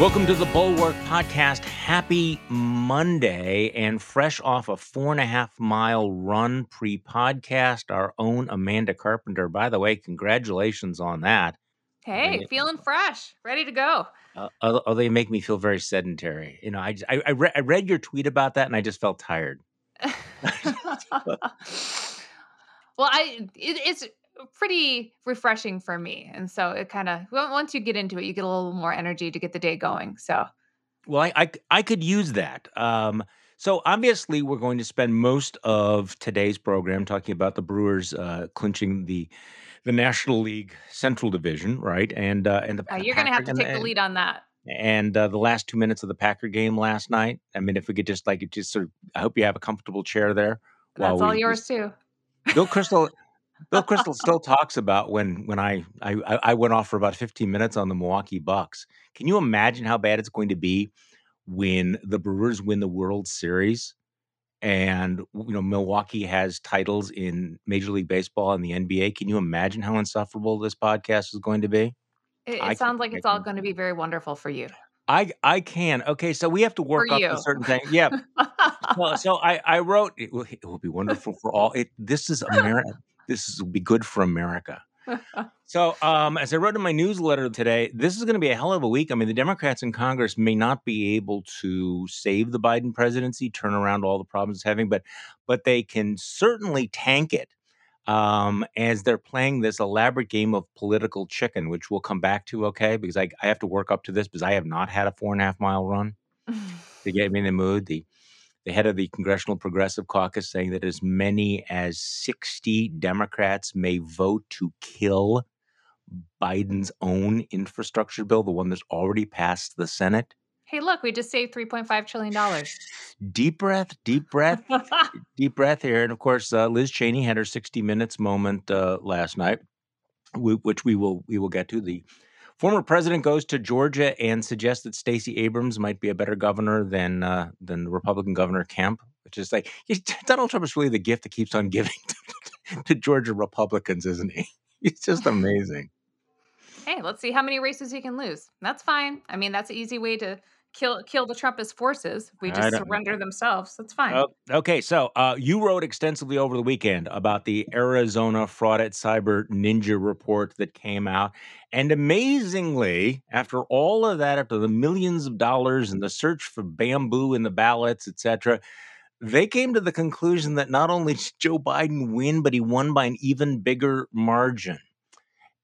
Welcome to the Bulwark Podcast. Happy Monday, and fresh off a four and a half mile run pre podcast, our own Amanda Carpenter. By the way, congratulations on that. Hey, feeling fresh, ready to go. Uh, although they make me feel very sedentary. You know, I, I, I, re- I read your tweet about that and I just felt tired. well, I it, it's pretty refreshing for me, and so it kind of once you get into it, you get a little more energy to get the day going. So, well, I I, I could use that. Um, so obviously, we're going to spend most of today's program talking about the Brewers uh, clinching the the National League Central Division, right? And uh, and the uh, you're going to have to take the lead on that. And uh, the last two minutes of the Packer game last night. I mean, if we could just like just sort of, I hope you have a comfortable chair there. That's all yours just, too. Bill Kristol. Bill Kristol still talks about when when I, I I went off for about 15 minutes on the Milwaukee Bucks. Can you imagine how bad it's going to be when the Brewers win the World Series and you know Milwaukee has titles in Major League Baseball and the NBA? Can you imagine how insufferable this podcast is going to be? It, it sounds like it's all going to be very wonderful for you. I I can. Okay, so we have to work up a certain thing. Yeah. well, so I I wrote it will, it will be wonderful for all. It this is America this will be good for America. so, um, as I wrote in my newsletter today, this is going to be a hell of a week. I mean, the Democrats in Congress may not be able to save the Biden presidency, turn around all the problems it's having, but but they can certainly tank it um, as they're playing this elaborate game of political chicken, which we'll come back to. Okay, because I, I have to work up to this because I have not had a four and a half mile run to get me in the mood. The the head of the Congressional Progressive Caucus saying that as many as 60 Democrats may vote to kill Biden's own infrastructure bill, the one that's already passed the Senate. Hey, look, we just saved $3.5 trillion. Deep breath, deep breath, deep breath here. And of course, uh, Liz Cheney had her 60 minutes moment uh, last night, which we will we will get to. The Former president goes to Georgia and suggests that Stacey Abrams might be a better governor than uh, than the Republican Governor Kemp, which is like Donald Trump is really the gift that keeps on giving to, to Georgia Republicans, isn't he? It's just amazing. Hey, let's see how many races he can lose. That's fine. I mean, that's an easy way to kill kill the Trumpist forces. We just surrender themselves. That's fine. Oh, okay, so uh, you wrote extensively over the weekend about the Arizona fraudit cyber ninja report that came out, and amazingly, after all of that, after the millions of dollars and the search for bamboo in the ballots, etc. They came to the conclusion that not only did Joe Biden win, but he won by an even bigger margin.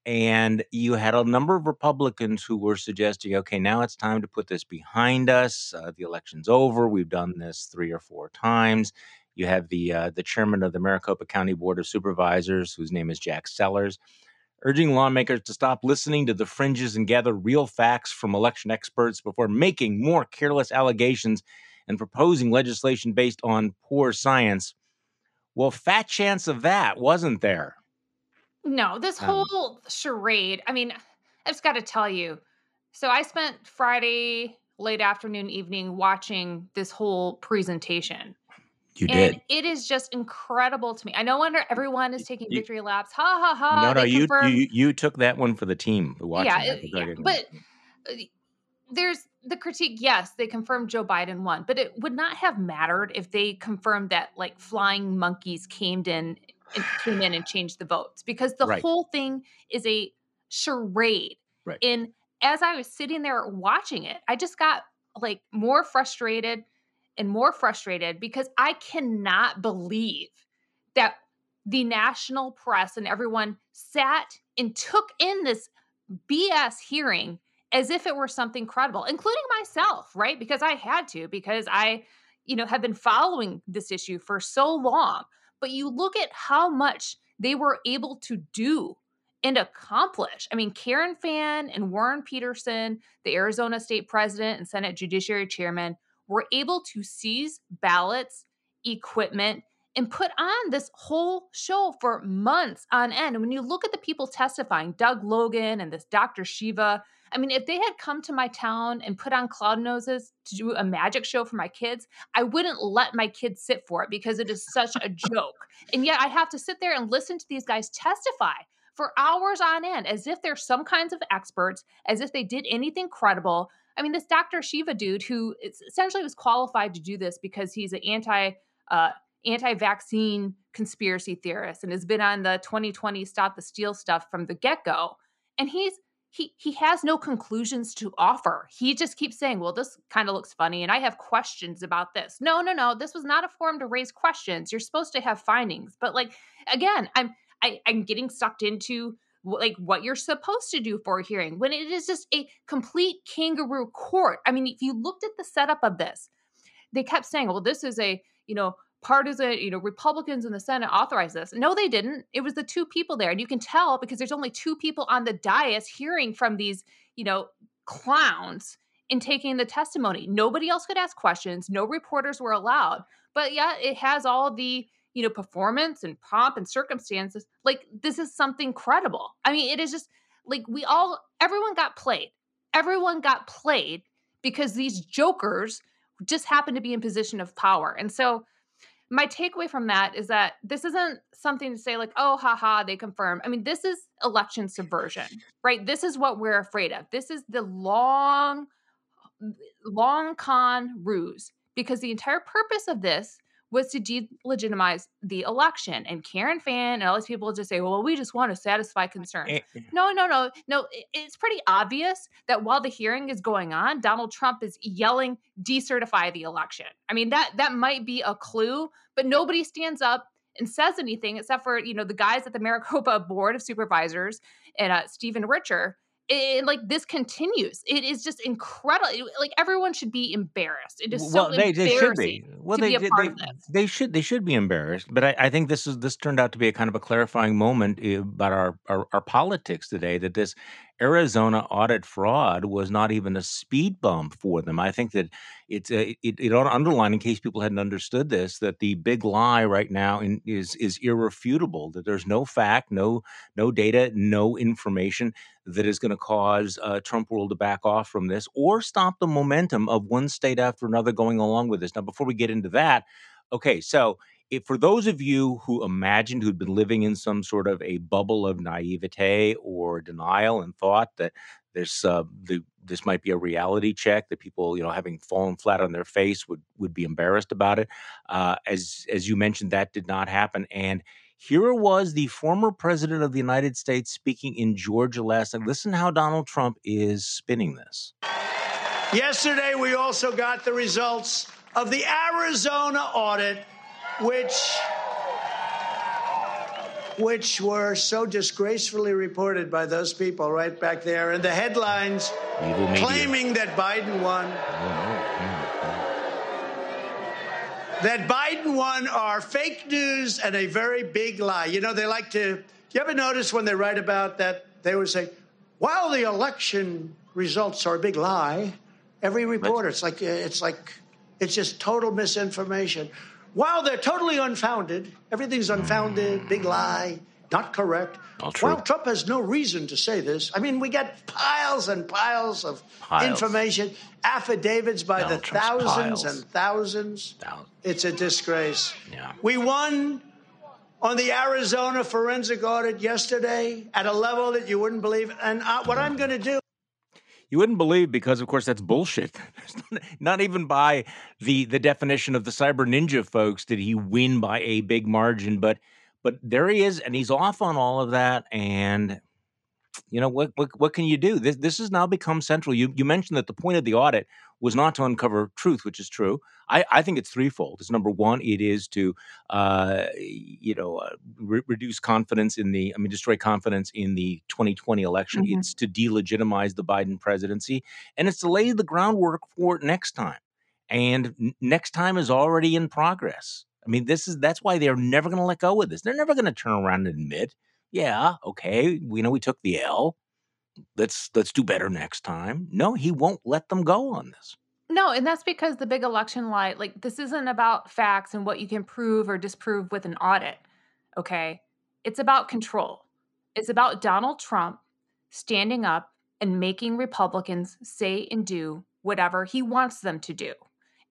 And you had a number of Republicans who were suggesting, okay, now it's time to put this behind us. Uh, the election's over. We've done this three or four times. You have the uh, the chairman of the Maricopa County Board of Supervisors, whose name is Jack Sellers, urging lawmakers to stop listening to the fringes and gather real facts from election experts before making more careless allegations and proposing legislation based on poor science. Well, fat chance of that, wasn't there? No, this Um, whole charade. I mean, I've just got to tell you. So I spent Friday late afternoon, evening watching this whole presentation. you And did. it is just incredible to me. I no wonder everyone is taking You, victory laps. Ha ha ha. no, no, you, you, you took that one for the team watching Yeah, that. yeah. But uh, there's the critique. Yes, they confirmed Joe Biden won, but it would not have mattered if they confirmed that like flying monkeys came in came in and changed the votes because the right. whole thing is a charade. Right. And as I was sitting there watching it, I just got like more frustrated and more frustrated because I cannot believe that the national press and everyone sat and took in this BS hearing as if it were something credible, including myself, right? Because I had to, because I, you know, have been following this issue for so long. But you look at how much they were able to do and accomplish. I mean, Karen Fann and Warren Peterson, the Arizona state president and Senate Judiciary Chairman, were able to seize ballots, equipment, and put on this whole show for months on end. And when you look at the people testifying, Doug Logan and this Dr. Shiva, I mean, if they had come to my town and put on cloud noses to do a magic show for my kids, I wouldn't let my kids sit for it because it is such a joke. And yet I have to sit there and listen to these guys testify for hours on end as if they're some kinds of experts, as if they did anything credible. I mean, this Dr. Shiva dude who essentially was qualified to do this because he's an anti uh, anti-vaccine conspiracy theorist and has been on the 2020 Stop the Steal stuff from the get-go. And he's he he has no conclusions to offer. He just keeps saying, "Well, this kind of looks funny and I have questions about this." No, no, no. This was not a forum to raise questions. You're supposed to have findings. But like again, I'm I, I'm getting sucked into like what you're supposed to do for a hearing when it is just a complete kangaroo court. I mean, if you looked at the setup of this, they kept saying, "Well, this is a, you know, partisan, you know, Republicans in the Senate authorized this. No, they didn't. It was the two people there. And you can tell because there's only two people on the dais hearing from these, you know, clowns in taking the testimony. Nobody else could ask questions. No reporters were allowed. But yeah, it has all the, you know, performance and pomp and circumstances. Like this is something credible. I mean, it is just like we all, everyone got played. Everyone got played because these jokers just happened to be in position of power. And so my takeaway from that is that this isn't something to say like oh haha they confirm. I mean this is election subversion right? This is what we're afraid of. This is the long long con ruse because the entire purpose of this was to delegitimize the election. And Karen Fann and all these people just say, well, we just want to satisfy concerns. Eh, eh. No, no, no, no. It's pretty obvious that while the hearing is going on, Donald Trump is yelling, decertify the election. I mean, that that might be a clue, but nobody stands up and says anything except for, you know, the guys at the Maricopa Board of Supervisors and uh, Stephen Richer it, like this continues. It is just incredible. Like everyone should be embarrassed. It is well, so they, they should be. Well, they, be they, they, should they should be embarrassed. But I, I, think this is this turned out to be a kind of a clarifying moment eh, about our, our, our politics today. That this Arizona audit fraud was not even a speed bump for them. I think that it's it, it ought to underline, in case people hadn't understood this, that the big lie right now in, is is irrefutable. That there's no fact, no no data, no information that is going to cause uh, Trump world to back off from this or stop the momentum of one state after another going along with this. Now, before we get into that, okay, so if for those of you who imagined who'd been living in some sort of a bubble of naivete or denial and thought that this uh, the, this might be a reality check that people you know having fallen flat on their face would would be embarrassed about it uh, as as you mentioned that did not happen and here was the former president of the United States speaking in Georgia last night. Listen how Donald Trump is spinning this. Yesterday, we also got the results of the Arizona audit which which were so disgracefully reported by those people right back there in the headlines claiming that Biden won. That Biden won are fake news and a very big lie. You know, they like to. You ever notice when they write about that, they would say, while the election results are a big lie, every reporter, it's like, it's like, it's just total misinformation. While they're totally unfounded, everything's unfounded, big lie, not correct. While Trump has no reason to say this, I mean, we get piles and piles of piles. information, affidavits by Donald the Trump's thousands piles. and thousands. Thousands. It's a disgrace. Yeah. We won on the Arizona forensic audit yesterday at a level that you wouldn't believe. And uh, what I'm going to do you wouldn't believe because of course that's bullshit. Not even by the the definition of the cyber ninja folks did he win by a big margin but but there he is and he's off on all of that and you know what what, what can you do? This this has now become central. You you mentioned that the point of the audit was not to uncover truth which is true. I i think it's threefold. It's number one it is to uh you know uh, re- reduce confidence in the i mean destroy confidence in the 2020 election. Mm-hmm. it's to delegitimize the biden presidency and it's to lay the groundwork for next time. And n- next time is already in progress. I mean, this is that's why they're never going to let go of this. They're never going to turn around and admit yeah, okay, we know we took the L. Let's let's do better next time. No, he won't let them go on this. No, and that's because the big election lie, like this isn't about facts and what you can prove or disprove with an audit. Okay? It's about control. It's about Donald Trump standing up and making Republicans say and do whatever he wants them to do.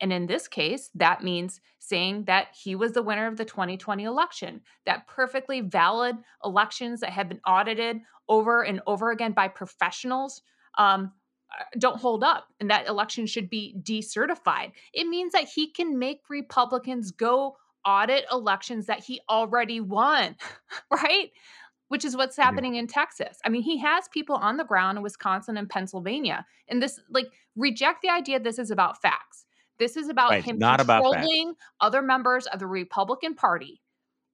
And in this case, that means saying that he was the winner of the 2020 election, that perfectly valid elections that have been audited over and over again by professionals. Um, don't hold up and that election should be decertified. It means that he can make Republicans go audit elections that he already won, right? Which is what's happening in Texas. I mean, he has people on the ground in Wisconsin and Pennsylvania. And this, like, reject the idea this is about facts. This is about Right, him not about controlling other members of the Republican Party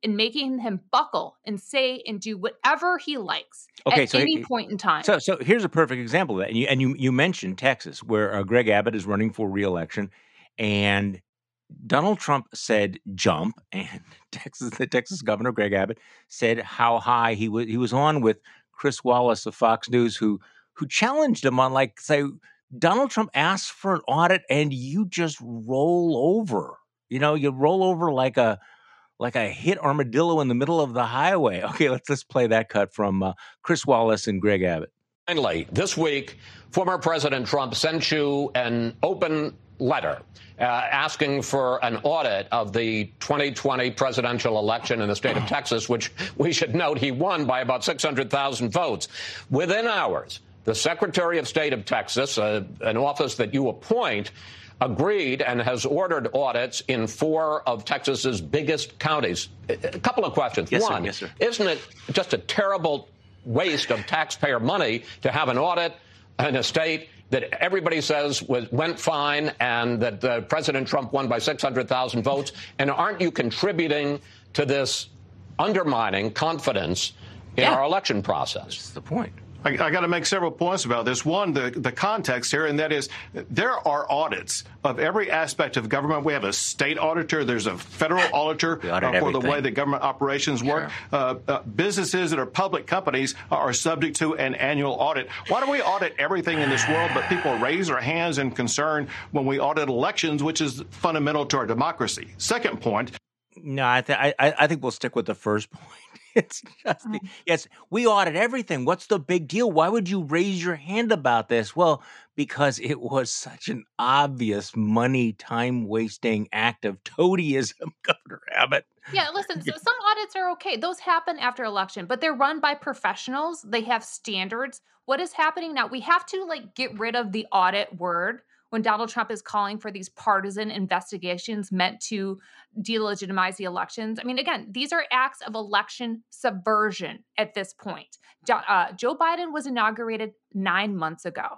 and making him buckle and say and do whatever he likes Okay, at so any he- point in time. So, so here's a perfect example of that. And you, and you, you mentioned Texas, where uh, Greg Abbott is running for reelection, and Donald Trump said jump, and Texas, the Texas governor Greg Abbott said how high he was. He was on with Chris Wallace of Fox News, who who challenged him on like say Donald Trump asked for an audit, and you just roll over. You know, you roll over like a like a hit armadillo in the middle of the highway. Okay, let's let's play that cut from uh, Chris Wallace and Greg Abbott. Finally, this week, former President Trump sent you an open letter uh, asking for an audit of the 2020 presidential election in the state of Texas, which we should note he won by about 600,000 votes. Within hours, the Secretary of State of Texas, uh, an office that you appoint, agreed and has ordered audits in four of Texas's biggest counties. A couple of questions. Yes, sir. One, Yes, sir. isn't it just a terrible waste of taxpayer money to have an audit in a state that everybody says was, went fine and that uh, President Trump won by 600,000 votes? And aren't you contributing to this undermining confidence in Yeah. our election process? That's the point. I, I got to make several points about this. One, the, the context here, and that is there are audits of every aspect of government. We have a state auditor, there's a federal auditor audit uh, for the way that government operations work. Uh, uh, businesses that are public companies are subject to an annual audit. Why do we audit everything in this world, but people raise their hands in concern when we audit elections, which is fundamental to our democracy? Second point, No, I, th- I I I think we'll stick with the first point. It's just the, mm. yes, we audit everything. What's the big deal? Why would you raise your hand about this? Well, because it was such an obvious money time wasting act of toadyism, Governor Abbott. Yeah, listen, so some audits are okay. Those happen after election, but they're run by professionals. They have standards. What is happening now? We have to like get rid of the audit word when Donald Trump is calling for these partisan investigations meant to delegitimize the elections. I mean, again, these are acts of election subversion at this point. Uh, Joe Biden was inaugurated nine months ago.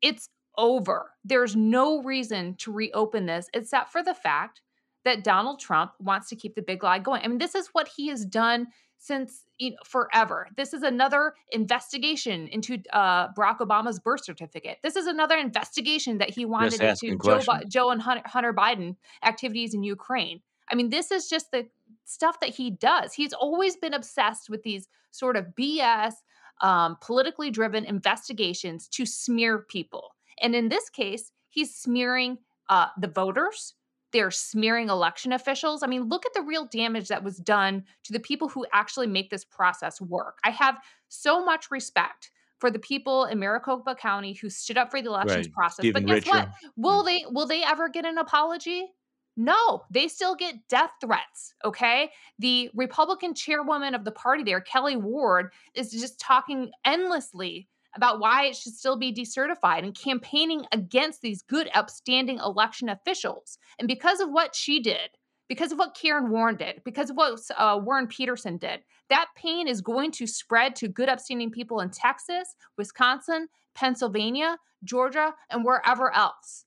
It's over. There's no reason to reopen this except for the fact that Donald Trump wants to keep the big lie going. I mean, this is what he has done since you know, forever. This is another investigation into uh, Barack Obama's birth certificate. This is another investigation that he wanted into Joe, Bi- Joe and Hunter, Hunter Biden activities in Ukraine. I mean, this is just the stuff that he does. He's always been obsessed with these sort of BS, um, politically driven investigations to smear people. And in this case, he's smearing uh, the voters. They're smearing election officials. I mean, look at the real damage that was done to the people who actually make this process work. I have so much respect for the people in Maricopa County who stood up for the elections Right. process. Stephen but guess Richer. what? Will mm. they will they ever get an apology? No, they still get death threats. Okay. The Republican chairwoman of the party there, Kelly Ward, is just talking endlessly about why it should still be decertified and campaigning against these good, upstanding election officials. And because of what she did, because of what Karen Warren did, because of what uh, Warren Peterson did, that pain is going to spread to good, upstanding people in Texas, Wisconsin, Pennsylvania, Georgia, and wherever else.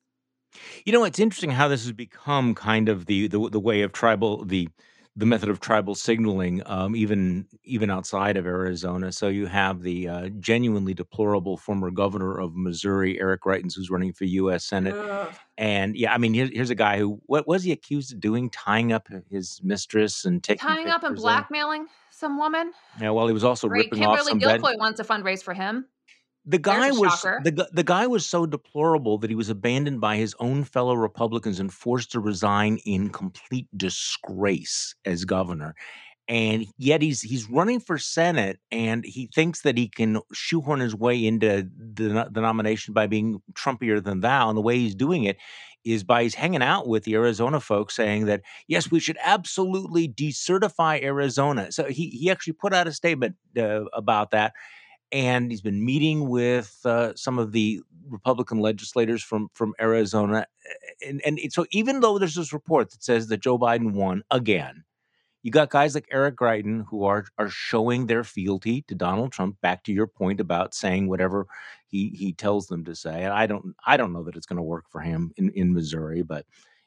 You know, it's interesting how this has become kind of the the, the way of tribal the the method of tribal signaling, um, even even outside of Arizona. So you have the uh, genuinely deplorable former governor of Missouri, Eric Greitens, who's running for U.S. Senate. And yeah, I mean, here, here's a guy who what was he accused of doing? Tying up his mistress and taking Tying up and of- blackmailing some woman. Yeah, well, he was also Great. ripping off Kimberly some bed. Guilfoyle wants to fundraise for him. The guy was the, the guy was so deplorable that he was abandoned by his own fellow Republicans and forced to resign in complete disgrace as governor. And yet he's he's running for Senate, and he thinks that he can shoehorn his way into the, the nomination by being Trumpier than thou. And the way he's doing it is by he's hanging out with the Arizona folks, saying that yes, we should absolutely decertify Arizona. So he he actually put out a statement uh, about that and he's been meeting with uh, some of the Republican legislators from from Arizona, and and so even though there's this report that says that Joe Biden won again, you got guys like Eric Greitens who are are showing their fealty to Donald Trump. Back to your point about saying whatever he he tells them to say, and I don't I don't know that it's going to work for him in in Missouri, but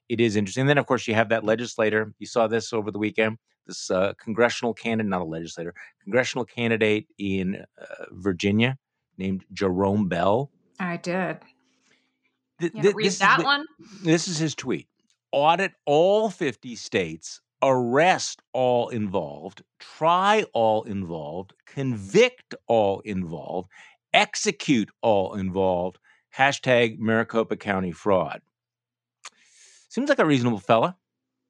it is interesting. And then of course you have that legislator. You saw this over the weekend. This uh, congressional candidate, not a legislator, congressional candidate in uh, Virginia named Jerome Bell. I did. Th- th- read that the, one. This is his tweet. Audit all 50 states arrest all involved, try all involved, convict all involved, execute all involved. Hashtag Maricopa County fraud. Seems like a reasonable fella.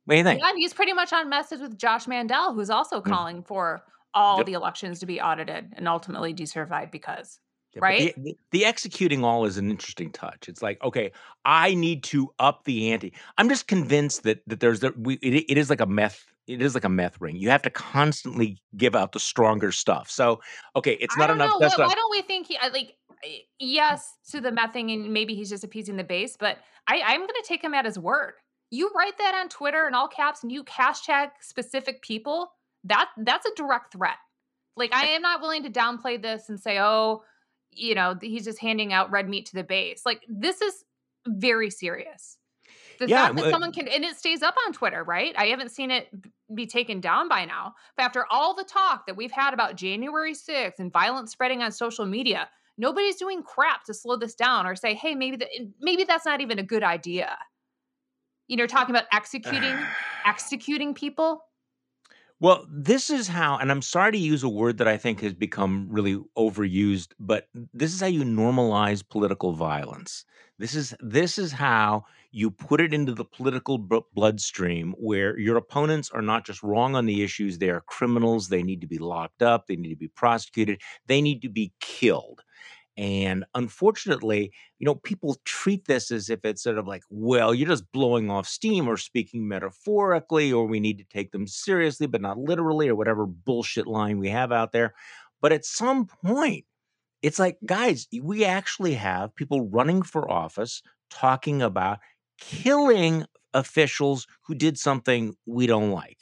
What do you think? Yeah, he's pretty much on message with Josh Mandel, who's also mm. calling for all yep. the elections to be audited and ultimately decertified because. Yeah, right? The, the, executing all is an interesting touch. It's like, okay, I need to up the ante. I'm just convinced that that there's the we, it, it is like a meth. It is like a meth ring. You have to constantly give out the stronger stuff. So, okay, it's not enough. Why, why, don't we think he like? Yes, to the meth thing, and maybe he's just appeasing the base. But I, I'm going to take him at his word. You write that on Twitter in all caps, and you hashtag specific people. That that's a direct threat. Like I am not willing to downplay this and say, oh you know, he's just handing out red meat to the base. Like this is very serious. The yeah, fact that someone can and it stays up on Twitter, right? I haven't seen it be taken down by now. But after all the talk that we've had about January 6th and violence spreading on social media, nobody's doing crap to slow this down or say, "Hey, maybe the, maybe that's not even a good idea." You know, talking about executing executing people. Well, this is how, and I'm sorry to use a word that I think has become really overused, but this is how you normalize political violence. This is this is how you put it into the political b- bloodstream where your opponents are not just wrong on the issues, they are criminals, they need to be locked up, they need to be prosecuted, they need to be killed. And unfortunately, you know, people treat this as if it's sort of like, well, you're just blowing off steam or speaking metaphorically, or we need to take them seriously, but not literally, or whatever bullshit line we have out there. But at some point, it's like, guys, we actually have people running for office talking about killing officials who did something we don't like,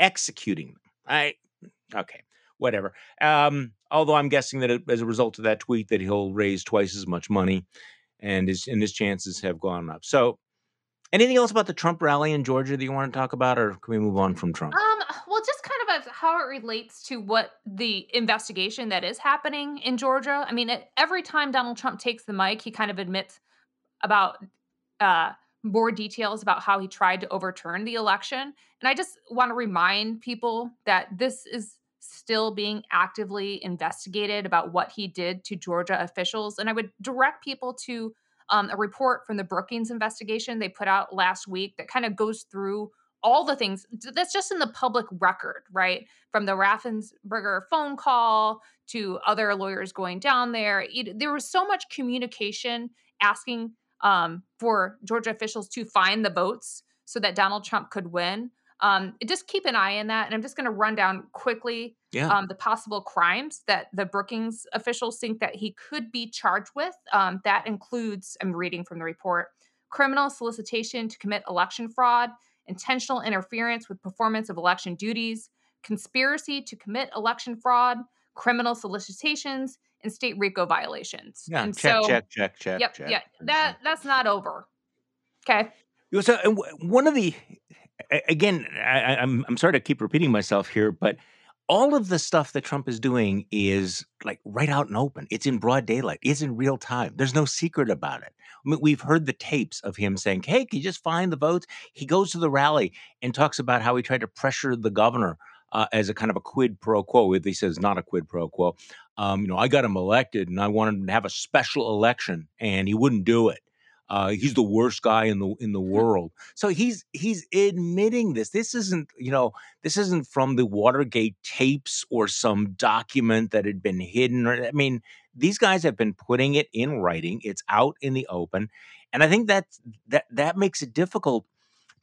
executing them. I, okay whatever. Um, although I'm guessing that as a result of that tweet, that he'll raise twice as much money, and his and his chances have gone up. So, anything else about the Trump rally in Georgia that you want to talk about, or can we move on from Trump? Um, well, just kind of how it relates to what the investigation that is happening in Georgia. I mean, every time Donald Trump takes the mic, he kind of admits about uh, more details about how he tried to overturn the election. And I just want to remind people that this is still being actively investigated about what he did to Georgia officials. And I would direct people to um, a report from the Brookings Institution they put out last week that kind of goes through all the things that's just in the public record, right? From the Raffensperger phone call to other lawyers going down there. It, there was so much communication asking um, for Georgia officials to find the votes so that Donald Trump could win. Um, just keep an eye on that. And I'm just going to run down quickly yeah. um, the possible crimes that the Brookings officials think that he could be charged with. Um, that includes, I'm reading from the report, criminal solicitation to commit election fraud, intentional interference with performance of election duties, conspiracy to commit election fraud, criminal solicitations, and state RICO violations. Yeah, and check, so, check, check, check. Yep, check. yeah. That that's not over. Okay. So one of the again, I, I'm I'm sorry to keep repeating myself here, but all of the stuff that Trump is doing is like right out and open. It's in broad daylight. It's in real time. There's no secret about it. I mean, we've heard the tapes of him saying, "Hey, can you just find the votes?" He goes to the rally and talks about how he tried to pressure the governor uh, as a kind of a quid pro quo. He says not a quid pro quo. Um, you know, I got him elected, and I wanted him to have a special election, and he wouldn't do it. Uh, he's the worst guy in the in the world. So he's he's admitting this. This isn't you know this isn't from the Watergate tapes or some document that had been hidden. Or I mean, these guys have been putting it in writing. It's out in the open, and I think that that that makes it difficult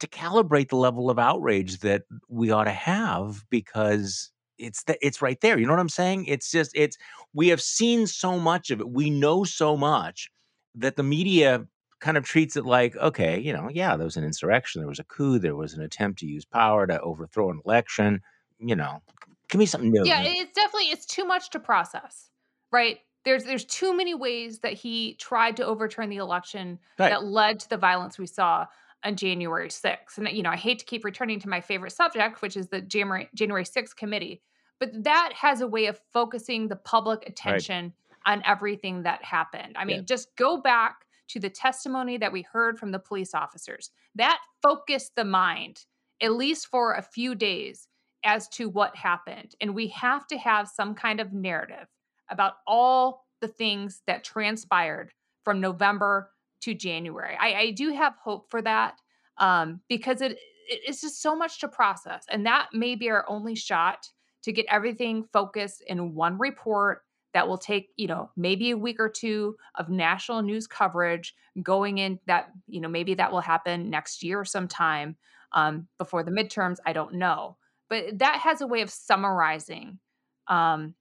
to calibrate the level of outrage that we ought to have because it's the, it's right there. You know what I'm saying? It's just it's we have seen so much of it. We know so much that the media kind of treats it like, okay, you know, yeah, there was an insurrection, there was a coup, there was an attempt to use power to overthrow an election. You know, give me something new. Yeah, it's definitely it's too much to process, right? There's there's too many ways that he tried to overturn the election Right. that led to the violence we saw on January 6th. And you know, I hate to keep returning to my favorite subject, which is the January January 6th committee, but that has a way of focusing the public attention on everything that happened. I mean, Yeah. just go back to the testimony that we heard from the police officers. That focused the mind, at least for a few days, as to what happened. And we have to have some kind of narrative about all the things that transpired from November to January. I, I do have hope for that um, because it, it- it's just so much to process. And that may be our only shot to get everything focused in one report that will take, you know, maybe a week or two of national news coverage going in that, you know, maybe that will happen next year or sometime um, before the midterms. I don't know. But that has a way of summarizing um,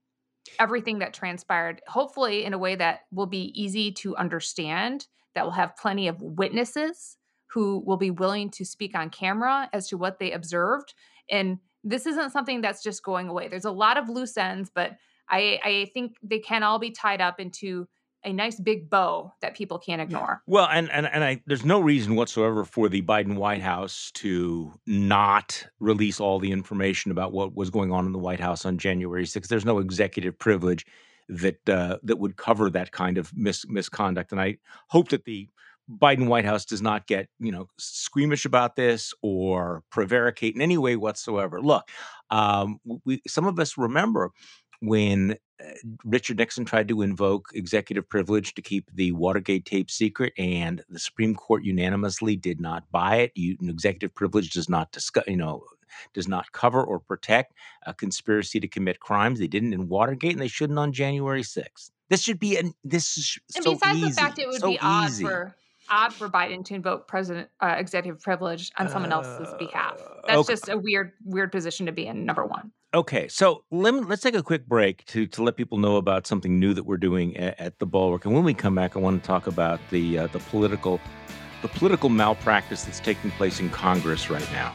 everything that transpired, hopefully in a way that will be easy to understand, that will have plenty of witnesses who will be willing to speak on camera as to what they observed. And this isn't something that's just going away. There's a lot of loose ends, but I, I think they can all be tied up into a nice big bow that people can't ignore. Well, and and and I there's no reason whatsoever for the Biden White House to not release all the information about what was going on in the White House on January 6th. There's no executive privilege that uh, that would cover that kind of mis- misconduct, and I hope that the Biden White House does not get you know squeamish about this or prevaricate in any way whatsoever. Look, um, we some of us remember when uh, Richard Nixon tried to invoke executive privilege to keep the Watergate tape secret, and the Supreme Court unanimously did not buy it. You, executive privilege does not discuss, you know, does not cover or protect a conspiracy to commit crimes. They didn't in Watergate, and they shouldn't on January sixth. This should be an this is And so besides easy, the fact it would so be odd easy. for odd for Biden to invoke president uh, executive privilege on someone else's behalf. Uh, That's okay. just a weird weird position to be in. Number one. Okay, so let let's take a quick break to to let people know about something new that we're doing at, at the Bulwark. And when we come back, I want to talk about the uh, the political the political malpractice that's taking place in Congress right now.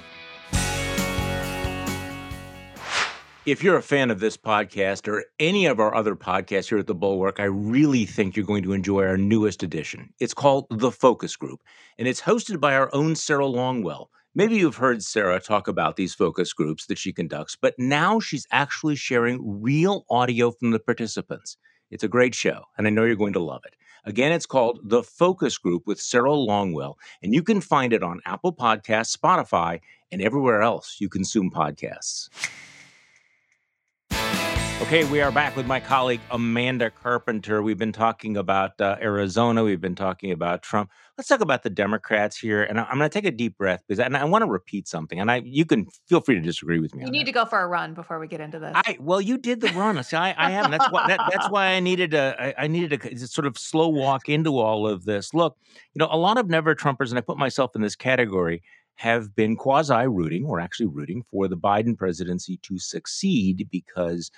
If you're a fan of this podcast or any of our other podcasts here at the Bulwark, I really think you're going to enjoy our newest edition. It's called The Focus Group, and it's hosted by our own Sarah Longwell. Maybe you've heard Sarah talk about these focus groups that she conducts, but now she's actually sharing real audio from the participants. It's a great show, and I know you're going to love it. Again, it's called The Focus Group with Sarah Longwell, and you can find it on Apple Podcasts, Spotify, and everywhere else you consume podcasts. Okay, we are back with my colleague Amanda Carpenter. We've been talking about uh, Arizona. We've been talking about Trump. Let's talk about the Democrats here. And I- I'm going to take a deep breath because and I want to repeat something. And I, you can feel free to disagree with me. You need that. to go for a run before we get into this. I well, you did the run. See, I, I haven't. That's why. That, that's why I needed a. I, I needed a sort of slow walk into all of this. Look, you know, a lot of never Trumpers, and I put myself in this category, have been quasi rooting, or actually rooting for the Biden presidency to succeed because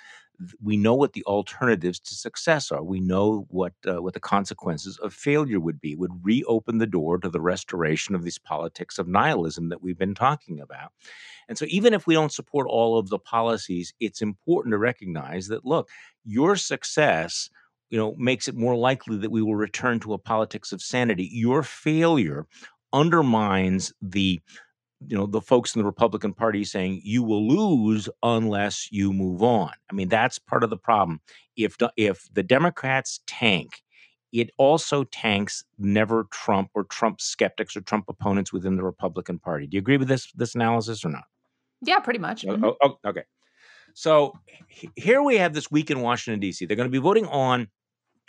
we know what the alternatives to success are. We know what uh, what the consequences of failure would be. Would reopen the door to the restoration of these politics of nihilism that we've been talking about. And so, even if we don't support all of the policies, it's important to recognize that look, your success, you know, makes it more likely that we will return to a politics of sanity. Your failure undermines the you know the folks in the republican party saying you will lose unless you move on i mean that's part of the problem if the, if the democrats tank it also tanks never trump or trump skeptics or trump opponents within the republican party do you agree with this this analysis or not yeah, pretty much. Oh, Mhm. oh, oh, okay. So here we have this week in Washington, D.C. They're going to be voting on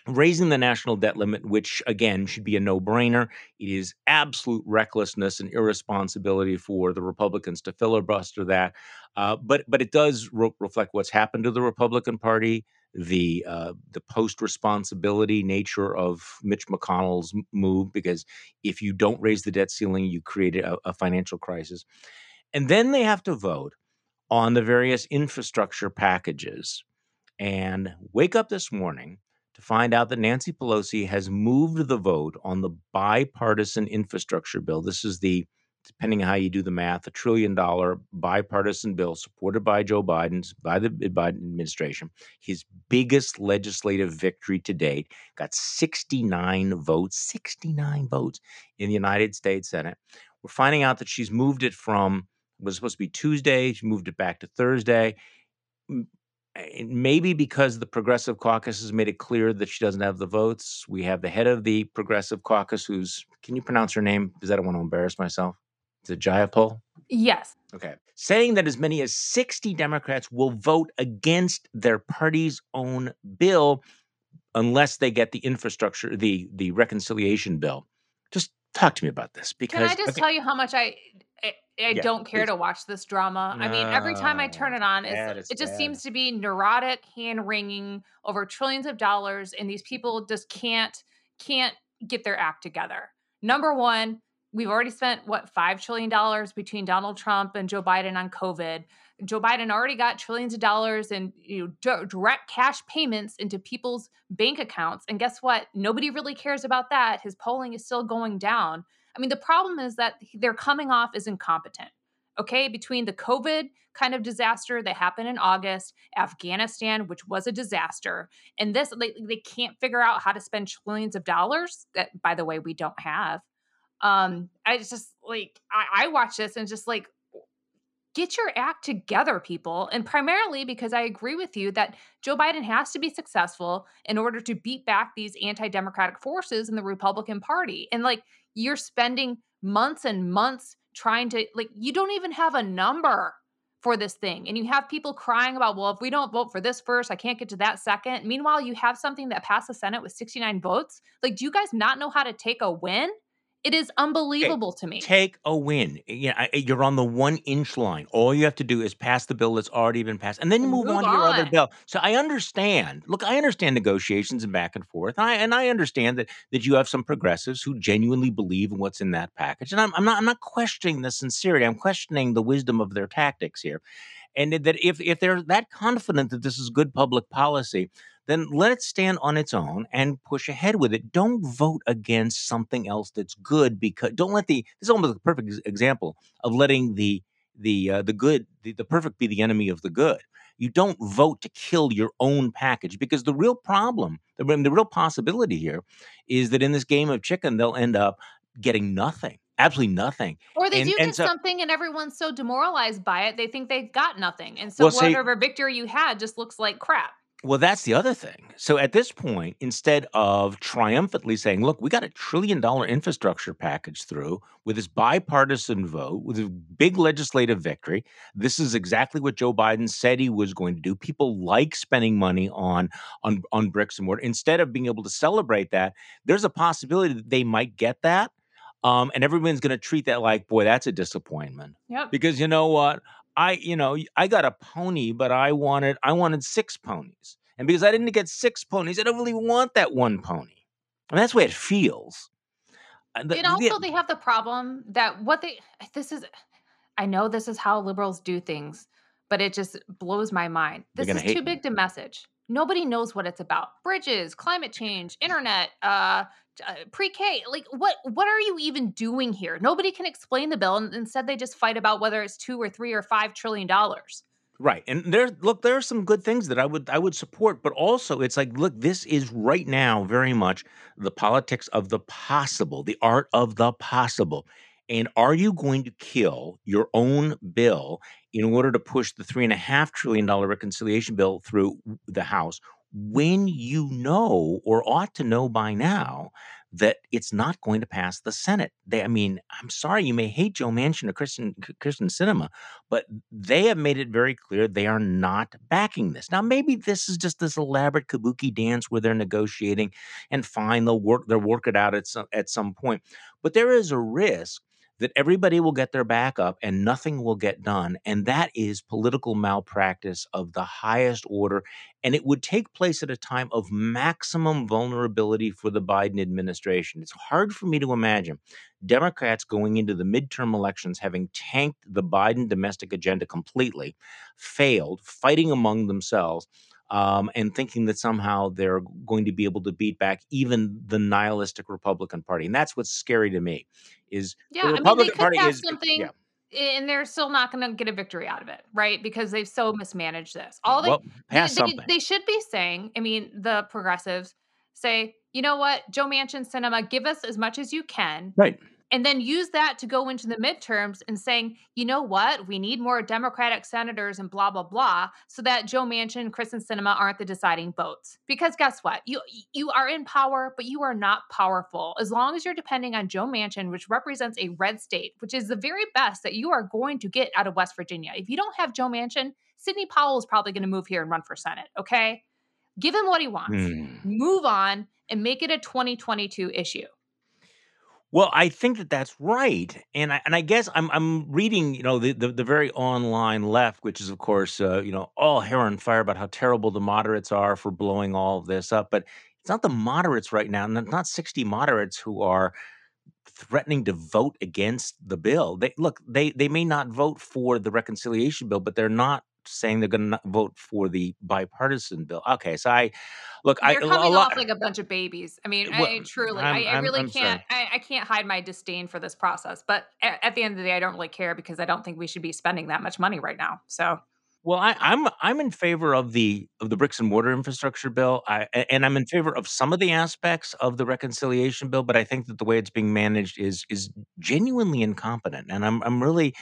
raising the national debt limit, which again should be a no brainer. It is absolute recklessness and irresponsibility for the Republicans to filibuster that. Uh, but but it does re- reflect what's happened to the Republican Party, the uh, the post responsibility nature of Mitch McConnell's move, because if you don't raise the debt ceiling, you create a, a financial crisis. And then they have to vote on the various infrastructure packages and wake up this morning to find out that Nancy Pelosi has moved the vote on the bipartisan infrastructure bill. This is the, depending on how you do the math, a trillion dollar bipartisan bill supported by Joe Biden's, by the Biden administration, his biggest legislative victory to date, got 69 votes, 69 votes in the United States Senate. We're finding out that she's moved it from was supposed to be Tuesday. She moved it back to Thursday. Maybe because the Progressive Caucus has made it clear that she doesn't have the votes. We have the head of the Progressive Caucus, who's can you pronounce her name? Because I don't want to embarrass myself. Is it Jayapal? Yes. Okay. Saying that as many as 60 Democrats will vote against their party's own bill unless they get the infrastructure, the the reconciliation bill. Just talk to me about this because Can I just okay, tell you how much I I, Yeah, don't care to watch this drama? I mean, every time I turn it on, it's it just bad. seems to be neurotic hand wringing over trillions of dollars, and these people just can't can't get their act together. Number one, we've already spent what five trillion dollars between Donald Trump and Joe Biden on COVID. Joe Biden already got trillions of dollars in you know, direct cash payments into people's bank accounts, and guess what? Nobody really cares about that. His polling is still going down. I mean, the problem is that they're coming off as incompetent. Okay, between the COVID kind of disaster that happened in August, Afghanistan, which was a disaster, and this, they, they can't figure out how to spend trillions of dollars that, by the way, we don't have. Um, I just like, I, I watch this and just like, get your act together, people. And primarily because I agree with you that Joe Biden has to be successful in order to beat back these anti democratic forces in the Republican Party. And like, you're spending months and months trying to, like, you don't even have a number for this thing. And you have people crying about, well, if we don't vote for this first, I can't get to that second. Meanwhile, you have something that passed the Senate with 69 votes. Like, do you guys not know how to take a win? It is unbelievable to me. Take a win. Eh, yeah, I- eh, you're on the one inch line. All you have to do is pass the bill that's already been passed, and then you move, move on to your other bill. So I understand. Look, I understand negotiations and back and forth. And I and I understand that that you have some progressives who genuinely believe in what's in that package. And I'm, I'm not I'm not questioning the sincerity. I'm questioning the wisdom of their tactics here. And that if if they're that confident that this is good public policy, then let it stand on its own and push ahead with it. Don't vote against something else that's good because don't let the this is almost a perfect example of letting the the uh, the good the, the perfect be the enemy of the good. You don't vote to kill your own package because the real problem, the, the real possibility here, is that in this game of chicken they'll end up getting nothing, absolutely nothing. Or they And- do get so- something and everyone's so demoralized by it, they think they've got nothing. And so Well, see- whatever victory you had just looks like crap. Well, that's the other thing. So at this point, instead of triumphantly saying, look, we got a trillion dollar infrastructure package through with this bipartisan vote, with a big legislative victory, this is exactly what Joe Biden said he was going to do. People like spending money on, on, on bricks and mortar. Instead of being able to celebrate that, there's a possibility that they might get that. Um, and everyone's going to treat that like, boy, that's a disappointment Yep. because you know what i you know i got a pony but i wanted i wanted six ponies and because i didn't get six ponies i don't really want that one pony and that's the way it feels Uh, the- And the- also they have the problem that what they this is I know this is how liberals do things, but it just blows my mind. This is too me. big to message. Nobody knows what it's about. Bridges, climate change, internet, uh, uh, pre-K. Like what what are you even doing here? Nobody can explain the bill and instead they just fight about whether it's 2 or 3 or 5 trillion dollars. right and there look there are some good things that i would i would support but also it's like look this is right now very much the politics of the possible the art of the possible and are you going to kill your own bill in order to push the three and a half trillion dollar reconciliation bill through the House when you know or ought to know by now that it's not going to pass the Senate? They, I mean, I'm sorry, you may hate Joe Manchin or Kyrsten Kyrsten Sinema, but they have made it very clear they are not backing this. Now, maybe this is just this elaborate kabuki dance where they're negotiating, and fine, they'll work they'll work it out at some at some point. But there is a risk that everybody will get their back up and nothing will get done. And that is political malpractice of the highest order. And it would take place at a time of maximum vulnerability for the Biden administration. It's hard for me to imagine Democrats going into the midterm elections having tanked the Biden domestic agenda completely, failed, fighting among themselves. Um, and thinking that somehow they're going to be able to beat back even the nihilistic Republican Party, and that's what's scary to me. Is yeah, the I mean, they Republican could Party have is something, yeah. and they're still not going to get a victory out of it, right? Because they've so mismanaged this. All they Well, pass they, something. they should be saying, I mean, the progressives say, you know what, Joe Manchin Sinema, give us as much as you can, Right. And then use that to go into the midterms and saying, you know what, we need more Democratic senators and blah blah blah, so that Joe Manchin, Kyrsten Sinema aren't the deciding votes. Because guess what, you you are in power, but you are not powerful as long as you're depending on Joe Manchin, which represents a red state, which is the very best that you are going to get out of West Virginia. If you don't have Joe Manchin, Sidney Powell is probably going to move here and run for Senate. Okay, give him what he wants, Hmm. move on, and make it a 2022 issue. Well, I think that that's right, and I and I guess I'm I'm reading, you know, the the, the very online left, which is of course, uh, you know, all hair on fire about how terrible the moderates are for blowing all of this up, but it's not the moderates right now, and not 60 moderates who are threatening to vote against the bill. They look, they they may not vote for the reconciliation bill, but they're not saying they're going to vote for the bipartisan bill. Okay, so I look, I You're a coming lot. off like a bunch of babies. I mean, I, Well, I truly, I'm I, I really I'm can't. I, I can't hide my disdain for this process. But at, at the end of the day, I don't really care because I don't think we should be spending that much money right now. So Well, I, I'm I'm in favor of the of the bricks and mortar infrastructure bill, I, a- and I'm in favor of some of the aspects of the reconciliation bill. But I think that the way it's being managed is is genuinely incompetent, and I'm I'm really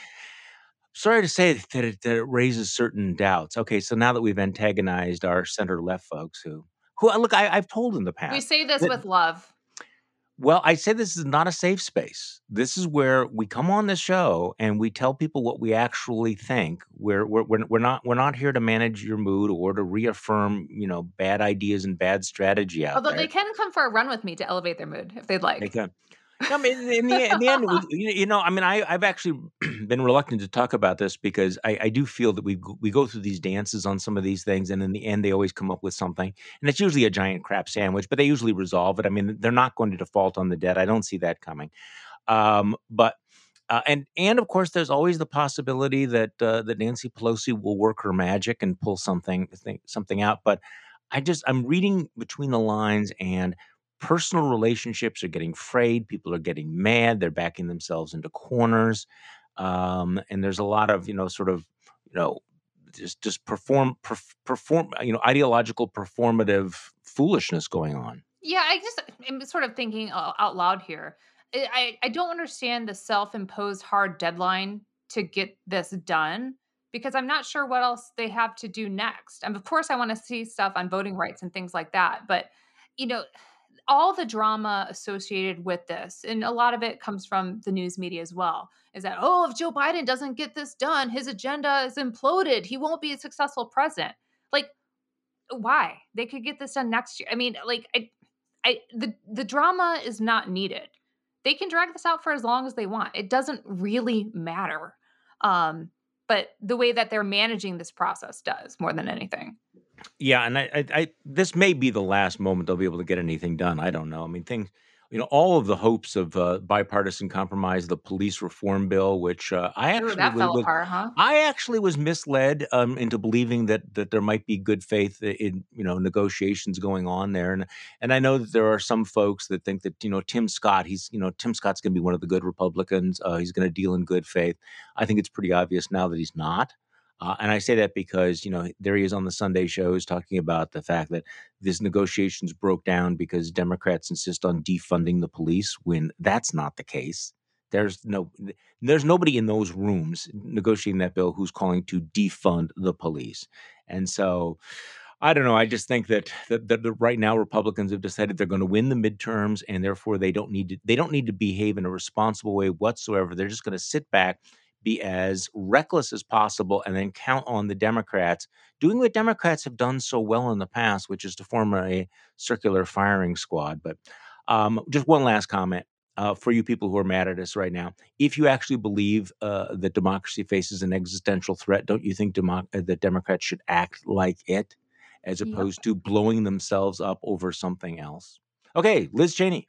sorry to say that it, that it raises certain doubts. Okay, so now that we've antagonized our center left folks, who who look, I, I've told in the past. we say this that with love. well, I say this is not a safe space. This is where we come on the show and we tell people what we actually think. We're we're we're not we're not here to manage your mood or to reaffirm you know bad ideas and bad strategy out there. Although there. they can come for a run with me to elevate their mood if they'd like. They can. No, I mean, in the in the end, you know, I mean, I I've actually been reluctant to talk about this because I, I do feel that we go- we go through these dances on some of these things, and in the end, they always come up with something, and it's usually a giant crap sandwich. But they usually resolve it. I mean, they're not going to default on the debt. I don't see that coming. Um, but uh, and and of course, there's always the possibility that uh, that Nancy Pelosi will work her magic and pull something something out. But I just I'm reading between the lines, and personal relationships are getting frayed. People are getting mad. They're backing themselves into corners, um, and there's a lot of you know sort of you know just just perform perf- perform you know ideological performative foolishness going on. Yeah, I just am sort of thinking out loud here. I, I don't understand the self-imposed hard deadline to get this done because I'm not sure what else they have to do next. And of course, I want to see stuff on voting rights and things like that. But you know, all the drama associated with this, and a lot of it comes from the news media as well, is that oh, if Joe Biden doesn't get this done, his agenda is imploded. He won't be a successful president. Like, why? They could get this done next year. I mean, like, I, I, the the drama is not needed. They can drag this out for as long as they want. It doesn't really matter. Um, but the way that they're managing this process does more than anything. Yeah, and I, I, I this may be the last moment they'll be able to get anything done. I don't know. I mean, things, you know, all of the hopes of uh, bipartisan compromise, the police reform bill, which uh, I Ooh, actually that was, fell was apart, huh? I actually was misled um, into believing that that there might be good faith in you know negotiations going on there, and and I know that there are some folks that think that you know Tim Scott, he's you know Tim Scott's going to be one of the good Republicans. Uh, he's going to deal in good faith. I think it's pretty obvious now that he's not. Uh, and I say that because you know there he is on the Sunday shows talking about the fact that this negotiations broke down because Democrats insist on defunding the police when that's not the case. There's no there's nobody in those rooms negotiating that bill who's calling to defund the police. And so I don't know. I just think that that, that, that right now Republicans have decided they're going to win the midterms, and therefore they don't need to they don't need to behave in a responsible way whatsoever. They're just going to sit back, be as reckless as possible, and then count on the Democrats doing what Democrats have done so well in the past, which is to form a circular firing squad. But um, just one last comment. Uh, for you people who are mad at us right now, if you actually believe uh, that democracy faces an existential threat, don't you think democ- uh, that Democrats should act like it? as opposed to blowing themselves up over something else. Okay, Liz Cheney.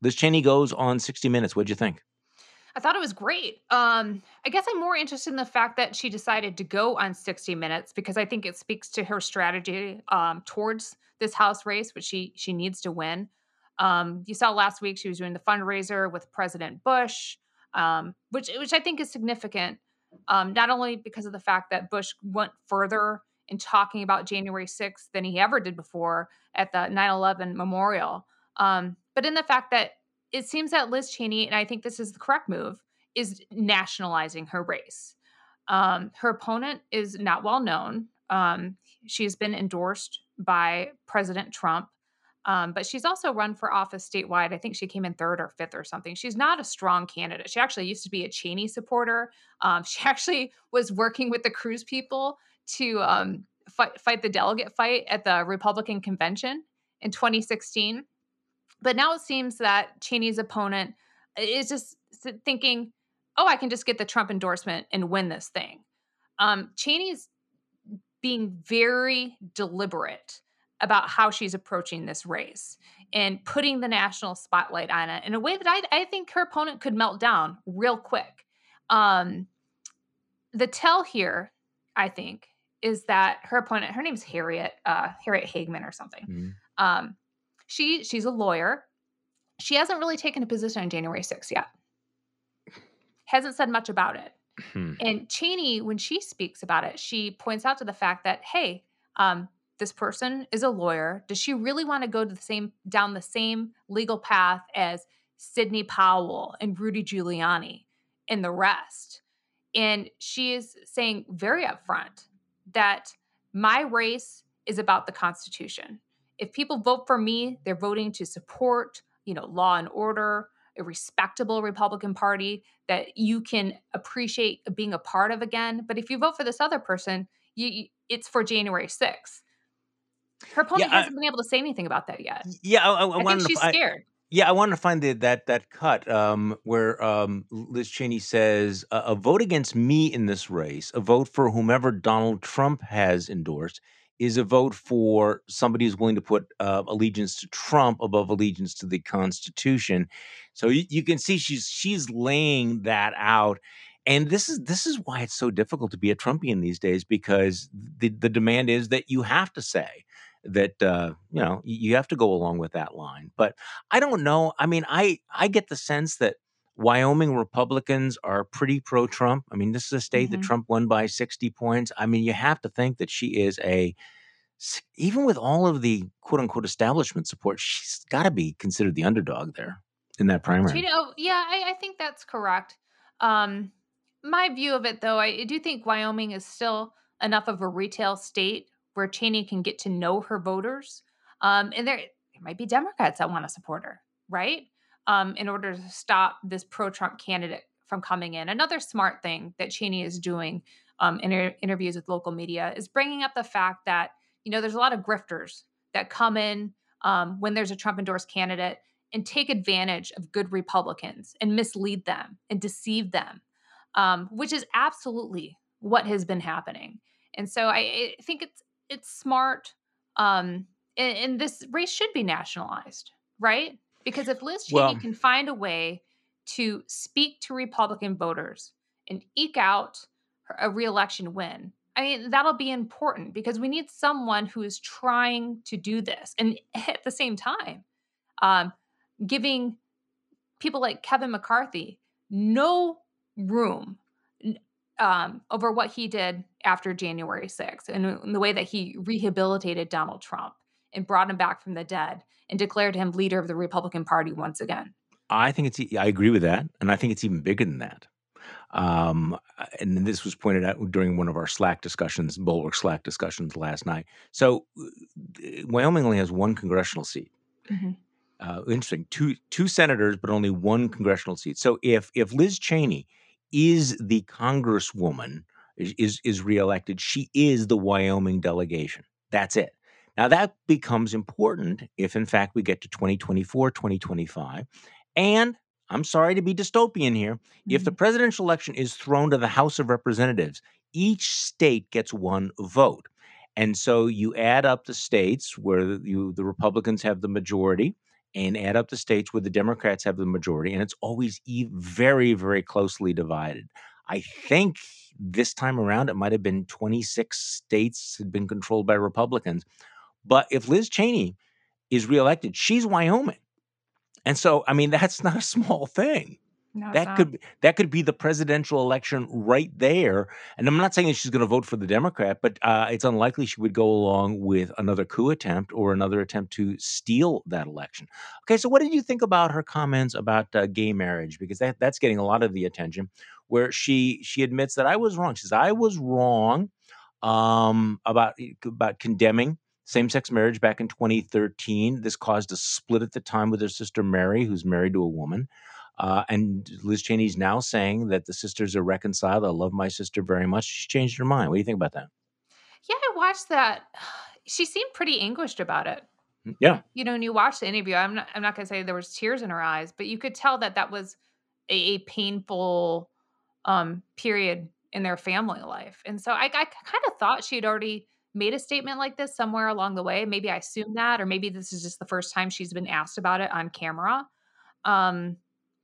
Liz Cheney goes on 60 Minutes. What'd you think? I thought it was great. Um, I guess I'm more interested in the fact that she decided to go on 60 Minutes because I think it speaks to her strategy um, towards this House race, which she she needs to win. Um, you saw last week she was doing the fundraiser with President Bush, um, which which I think is significant, um, not only because of the fact that Bush went further in talking about January 6th than he ever did before at the 9/11 memorial, um, but in the fact that it seems that Liz Cheney, and I think this is the correct move, is nationalizing her race. Um, her opponent is not well known. Um, she's been endorsed by President Trump, um, but she's also run for office statewide. I think she came in third or fifth or something. She's not a strong candidate. She actually used to be a Cheney supporter. Um, she actually was working with the Cruz people to um, fight, fight the delegate fight at the Republican convention in 2016. But now it seems that Cheney's opponent is just thinking, oh, I can just get the Trump endorsement and win this thing. Um, Cheney's being very deliberate about how she's approaching this race and putting the national spotlight on it in a way that I, I think her opponent could melt down real quick. Um, the tell here, I think, is that her opponent, her name's Harriet, uh, Harriet Hageman or something. Mm-hmm. Um, she she's a lawyer. She hasn't really taken a position on January 6th yet. Hasn't said much about it. Hmm. And Cheney, when she speaks about it, she points out to the fact that, hey, um, this person is a lawyer. Does she really want to go to the same down the same legal path as Sidney Powell and Rudy Giuliani and the rest? And she is saying very upfront that my race is about the Constitution if people vote for me, they're voting to support, you know, law and order, a respectable Republican Party that you can appreciate being a part of again. But if you vote for this other person, you, you it's for January 6th. Her opponent yeah, I, hasn't been able to say anything about that yet. Yeah, I, I, I think she's to, scared. Yeah, I wanted to find the, that that cut um, where um, Liz Cheney says a vote against me in this race, a vote for whomever Donald Trump has endorsed, is a vote for somebody who's willing to put uh, allegiance to Trump above allegiance to the Constitution. So you, you can see she's she's laying that out, and this is this is why it's so difficult to be a Trumpian these days because the the demand is that you have to say that uh, you know you have to go along with that line. But I don't know. I mean, I I get the sense that Wyoming Republicans are pretty pro Trump. I mean, this is a state mm-hmm. that Trump won by 60 points. I mean, you have to think that she is a, even with all of the quote unquote establishment support, she's got to be considered the underdog there in that primary. You know, yeah, I, I think that's correct. Um, my view of it, though, I do think Wyoming is still enough of a retail state where Cheney can get to know her voters. Um, and there, there might be Democrats that want to support her, right? Um, in order to stop this pro Trump candidate from coming in. Another smart thing that Cheney is doing um, in interviews with local media is bringing up the fact that, you know, there's a lot of grifters that come in um, when there's a Trump endorsed candidate and take advantage of good Republicans and mislead them and deceive them, um, which is absolutely what has been happening. And so I, I think it's it's smart, um, and, and this race should be nationalized, right? Because if Liz Cheney well, can find a way to speak to Republican voters and eke out a reelection win, I mean, that'll be important because we need someone who is trying to do this. And at the same time, um, giving people like Kevin McCarthy no room um, over what he did after January 6th and, and the way that he rehabilitated Donald Trump and brought him back from the dead and declared him leader of the Republican Party once again. I think it's, I agree with that. And I think it's even bigger than that. Um, and this was pointed out during one of our Slack discussions, Bulwark Slack discussions last night. So uh, Wyoming only has one congressional seat. Mm-hmm. Uh, interesting, two two senators, but only one congressional seat. So if if Liz Cheney is the congresswoman is is reelected, she is the Wyoming delegation. That's it. Now, that becomes important if, in fact, we get to 2024, 2025. And I'm sorry to be dystopian here. Mm-hmm. If the mm-hmm. presidential election is thrown to the House of Representatives, each state gets one vote. And so you add up the states where you, the Republicans have the majority and add up the states where the Democrats have the majority, and it's always e- very, very closely divided. I think this time around it might have been 26 states had been controlled by Republicans. But if Liz Cheney is reelected, she's Wyoming. And so, I mean, that's not a small thing. No, that could that could be the presidential election right there. And I'm not saying that she's going to vote for the Democrat, but uh, it's unlikely she would go along with another coup attempt or another attempt to steal that election. Okay, so what did you think about her comments about uh, gay marriage? Because that that's getting a lot of the attention. Where she she admits that I was wrong. She says I was wrong um, about about condemning same sex marriage back in 2013. This caused a split at the time with her sister Mary, who's married to a woman. Uh, and Liz Cheney's now saying that the sisters are reconciled. I love my sister very much. She's changed her mind. What do you think about that? Yeah, I watched that. She seemed pretty anguished about it. Mm, yeah. You know, when you watch the interview, I'm not. I'm not going to say there was tears in her eyes, but you could tell that that was a, a painful um, period in their family life. And so I, I kind of thought she had already made a statement like this somewhere along the way. Maybe I assumed that, or maybe this is just the first time she's been asked about it on camera. Um,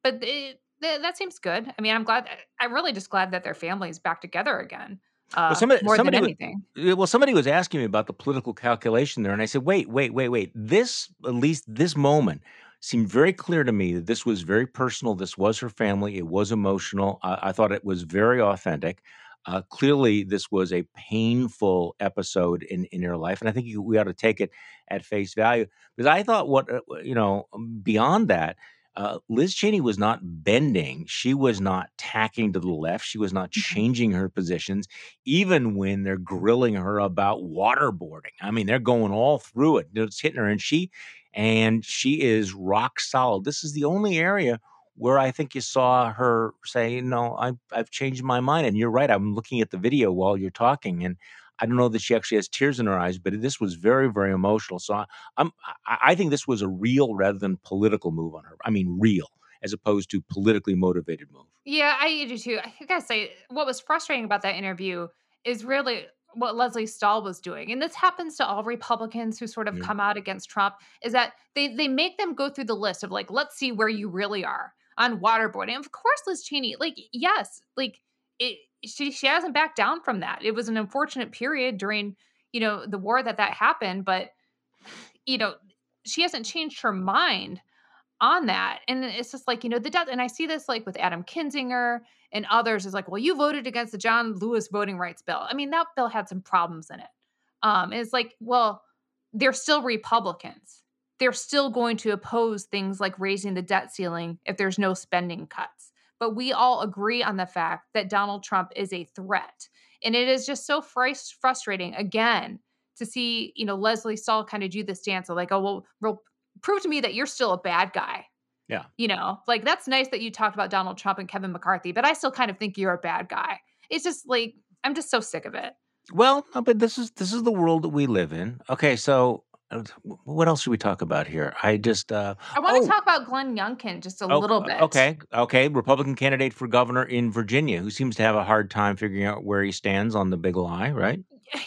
but it, that seems good. I mean, I'm glad. I'm really just glad that their family is back together again. Uh, well, somebody, more somebody than anything. Was, well, somebody was asking me about the political calculation there, and I said, "Wait, wait, wait, wait. This, at least this moment, seemed very clear to me that this was very personal. This was her family. It was emotional. I, I thought it was very authentic. Uh, clearly, this was a painful episode in in your life, and I think you, we ought to take it at face value because I thought what uh, you know beyond that." Uh, Liz Cheney was not bending. She was not tacking to the left. She was not mm-hmm. changing her positions, even when they're grilling her about waterboarding. I mean, they're going all through it. It's hitting her, and she and she is rock solid. This is the only area where I think you saw her say, "No, I've I've changed my mind." And you're right. I'm looking at the video while you're talking, and I don't know that she actually has tears in her eyes, but this was very, very emotional. So I, I'm, I think this was a real rather than political move on her. I mean, real as opposed to politically motivated move. Yeah, I do too. I gotta say, what was frustrating about that interview is really what Lesley Stahl was doing. And this happens to all Republicans who sort of yeah. come out against Trump, is that they they make them go through the list of like, let's see where you really are on waterboarding. Of course, Liz Cheney, like, yes, like it she she hasn't backed down from that. It was an unfortunate period during, you know, the war that that happened, but you know, she hasn't changed her mind on that. And it's just like, you know, the death and I see this like with Adam Kinzinger and others is like, well, you voted against the John Lewis voting rights bill. I mean, that bill had some problems in it. Um, it's like, well, they're still Republicans. They're still going to oppose things like raising the debt ceiling if there's no spending cuts but we all agree on the fact that Donald Trump is a threat. And it is just so frustrating again to see, you know, Lesley Stahl kind of do this dance of like, oh, well, well, prove to me that you're still a bad guy. Yeah. You know, like that's nice that you talked about Donald Trump and Kevin McCarthy, but I still kind of think you're a bad guy. It's just like I'm just so sick of it. Well, but this is this is the world that we live in. Okay, so what else should we talk about here? I just uh, I want to oh, talk about Glenn Youngkin just a oh, little bit. Okay, okay, Republican candidate for governor in Virginia, who seems to have a hard time figuring out where he stands on the big lie, right?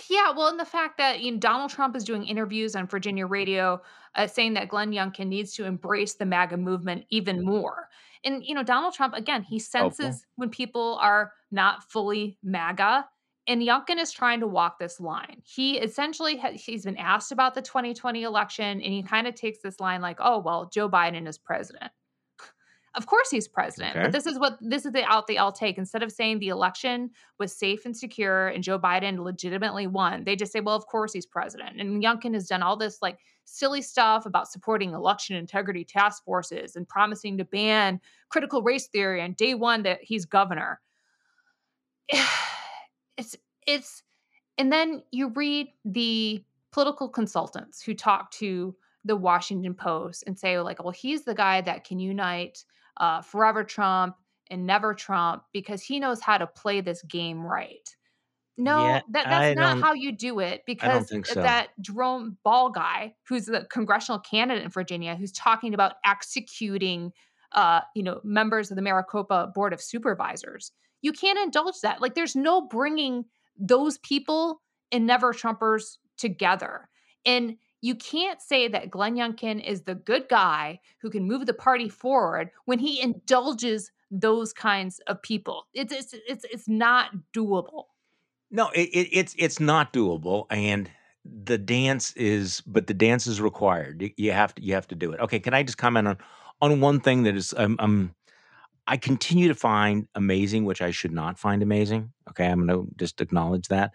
Yeah, well, and the fact that you know, Donald Trump is doing interviews on Virginia radio, uh, saying that Glenn Youngkin needs to embrace the MAGA movement even more. And you know, Donald Trump again, he senses when people are not fully MAGA and Youngkin is trying to walk this line. He essentially ha- he's been asked about the 2020 election, and he kind of takes this line like, "Oh well, Joe Biden is president." of course, he's president, okay. but this is what this is the out they all take. Instead of saying the election was safe and secure and Joe Biden legitimately won, they just say, "Well, of course he's president." And Youngkin has done all this like silly stuff about supporting election integrity task forces and promising to ban critical race theory on day one that he's governor it's and then you read the political consultants who talk to the Washington Post and say like, well, he's the guy that can unite uh, forever Trump and never Trump because he knows how to play this game right. No, yeah, that, that's I not how you do it because so. that Jarome Bell guy, who's the congressional candidate in Virginia, who's talking about executing, uh, you know, members of the Maricopa Board of Supervisors. You can't indulge that. Like, there's no bringing those people and never Trumpers together. And you can't say that Glenn Youngkin is the good guy who can move the party forward when he indulges those kinds of people. It's it's it's it's not doable. No, it, it, it's it's not doable, and the dance is, but the dance is required. You, have to you have to do it. Okay, can I just comment on on one thing that is um, um I continue to find amazing, which I should not find amazing. Okay, I'm going to just acknowledge that.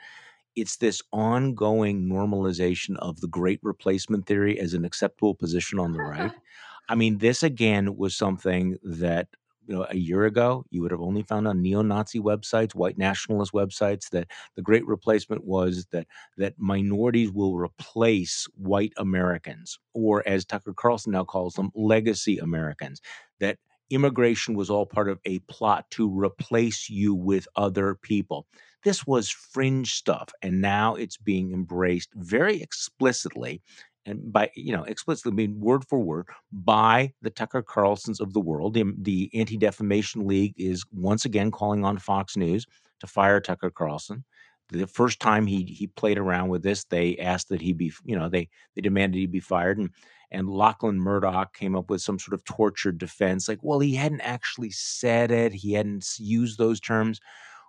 It's this ongoing normalization of the great replacement theory as an acceptable position on the right. I mean, this again was something that you know a year ago you would have only found on neo-nazi websites white nationalist websites that the great replacement was that that minorities will replace white americans or as tucker carlson now calls them legacy americans that immigration was all part of a plot to replace you with other people. This was fringe stuff, and now it's being embraced very explicitly and by you know explicitly I mean word for word by the Tucker Carlsons of the world. The, the Anti Defamation League is once again calling on Fox News to fire Tucker Carlson. The first time he he played around with this, they asked that he be you know they they demanded he be fired, and and Lachlan Murdoch came up with some sort of tortured defense, like, well, he hadn't actually said it, he hadn't used those terms.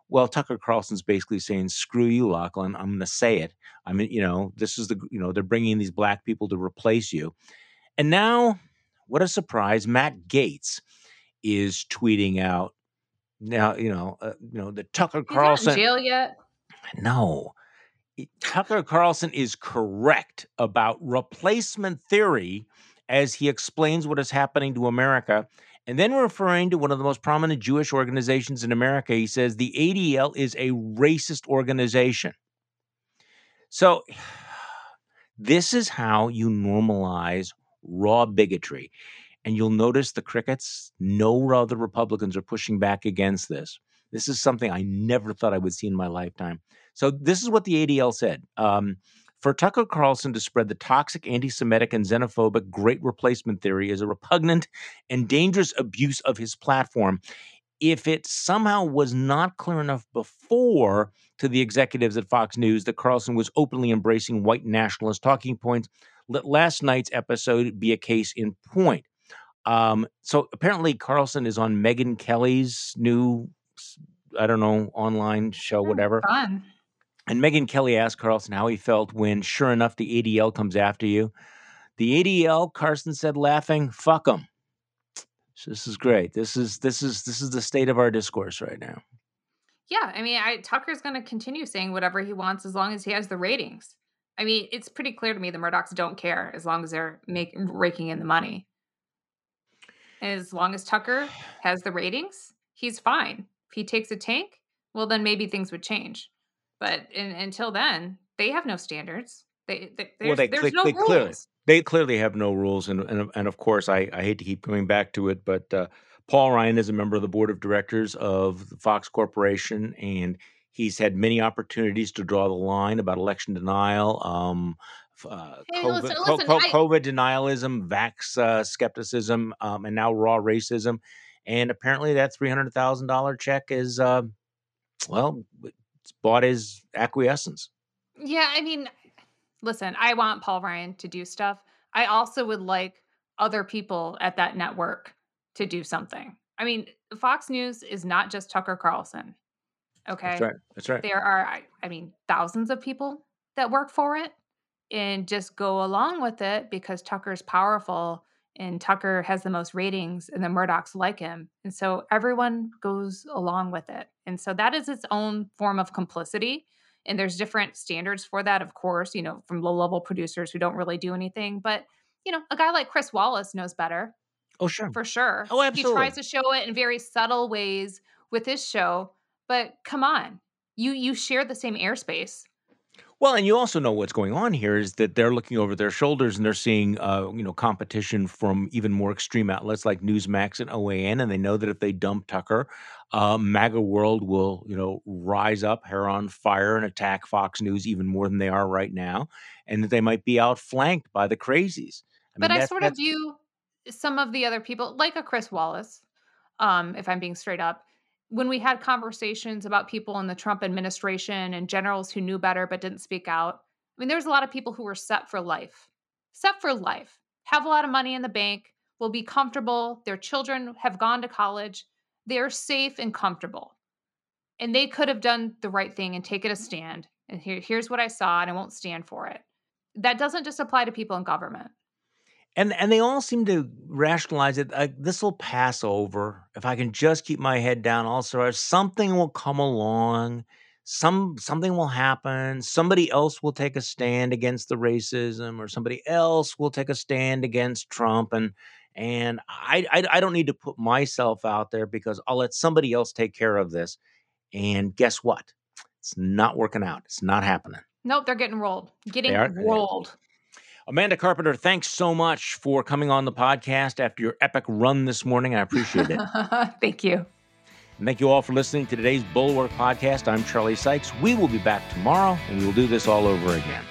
Well, Tucker Carlson's basically saying, "Screw you, Lachlan. I'm going to say it. I mean, you know, this is the, you know, they're bringing these black people to replace you." And now, what a surprise! Matt Gaetz is tweeting out now. You know, uh, you know, the Tucker Carlson. jail yet? No, Tucker Carlson is correct about replacement theory as he explains what is happening to America. And then referring to one of the most prominent Jewish organizations in America, he says the ADL is a racist organization. So, this is how you normalize raw bigotry. And you'll notice the crickets, no other Republicans are pushing back against this. This is something I never thought I would see in my lifetime. So this is what the ADL said. Um, for Tucker Carlson to spread the toxic anti Semitic and xenophobic great replacement theory is a repugnant and dangerous abuse of his platform. If it somehow was not clear enough before to the executives at Fox News that Carlson was openly embracing white nationalist talking points, let last night's episode be a case in point. Um, so apparently, Carlson is on Megyn Kelly's new, I don't know, online show, whatever. Fun. And Megyn Kelly asked Carlson how he felt when, sure enough, the ADL comes after you. The ADL, Carlson said, laughing, "Fuck them." So this is great. This is this is this is the state of our discourse right now. Yeah, I mean, I, Tucker's going to continue saying whatever he wants as long as he has the ratings. I mean, it's pretty clear to me the Murdochs don't care as long as they're making raking in the money. As long as Tucker has the ratings, he's fine. If he takes a tank, well, then maybe things would change. But in, until then, they have no standards. They, they there's, well, they, there's they, no they rules. Clearly, they clearly have no rules, and and, and of course, I, I hate to keep coming back to it, but uh, Paul Ryan is a member of the board of directors of the Fox Corporation, and he's had many opportunities to draw the line about election denial. Um, uh, hey, COVID, listen, listen, co- I... COVID, denialism, vax uh, skepticism, um, and now raw racism. And apparently, that three hundred thousand dollar check is, uh, well, bought his acquiescence. Yeah, I mean, listen, I want Paul Ryan to do stuff. I also would like other people at that network to do something. I mean, Fox News is not just Tucker Carlson. Okay. That's right. That's right. There are, I, I mean, thousands of people that work for it and just go along with it because Tucker's powerful and Tucker has the most ratings and the Murdochs like him. And so everyone goes along with it. And so that is its own form of complicity. And there's different standards for that, of course, you know, from low level producers who don't really do anything. But, you know, a guy like Chris Wallace knows better. Oh, sure. For sure. Oh, absolutely. He tries to show it in very subtle ways with his show. But come on, you you share the same airspace. Well, and you also know what's going on here is that they're looking over their shoulders and they're seeing, uh, you know, competition from even more extreme outlets like Newsmax and OAN, and they know that if they dump Tucker, uh, MAGA world will, you know, rise up, hair on fire, and attack Fox News even more than they are right now, and that they might be outflanked by the crazies. I but mean, I sort of view some of the other people, like a Chris Wallace, um, if I'm being straight up, when we had conversations about people in the Trump administration and generals who knew better but didn't speak out, I mean, there was a lot of people who were set for life. set for life, have a lot of money in the bank, will be comfortable. Their children have gone to college. They're safe and comfortable. And they could have done the right thing and taken a stand. And here, here's what I saw, and I won't stand for it. That doesn't just apply to people in government. And and they all seem to rationalize it. Uh, this will pass over. If I can just keep my head down. Also, something will come along. Some something will happen. Somebody else will take a stand against the racism or somebody else will take a stand against trump. And and I, I i don't need to put myself out there because i'll let somebody else take care of this. And guess what? It's not working out. It's not happening. Nope they're getting rolled. Getting they are, rolled Amanda Carpenter, thanks so much for coming on the podcast after your epic run this morning. I appreciate it. Thank you. And thank you all for listening to today's Bulwark podcast. I'm Charlie Sykes. We will be back tomorrow and we will do this all over again.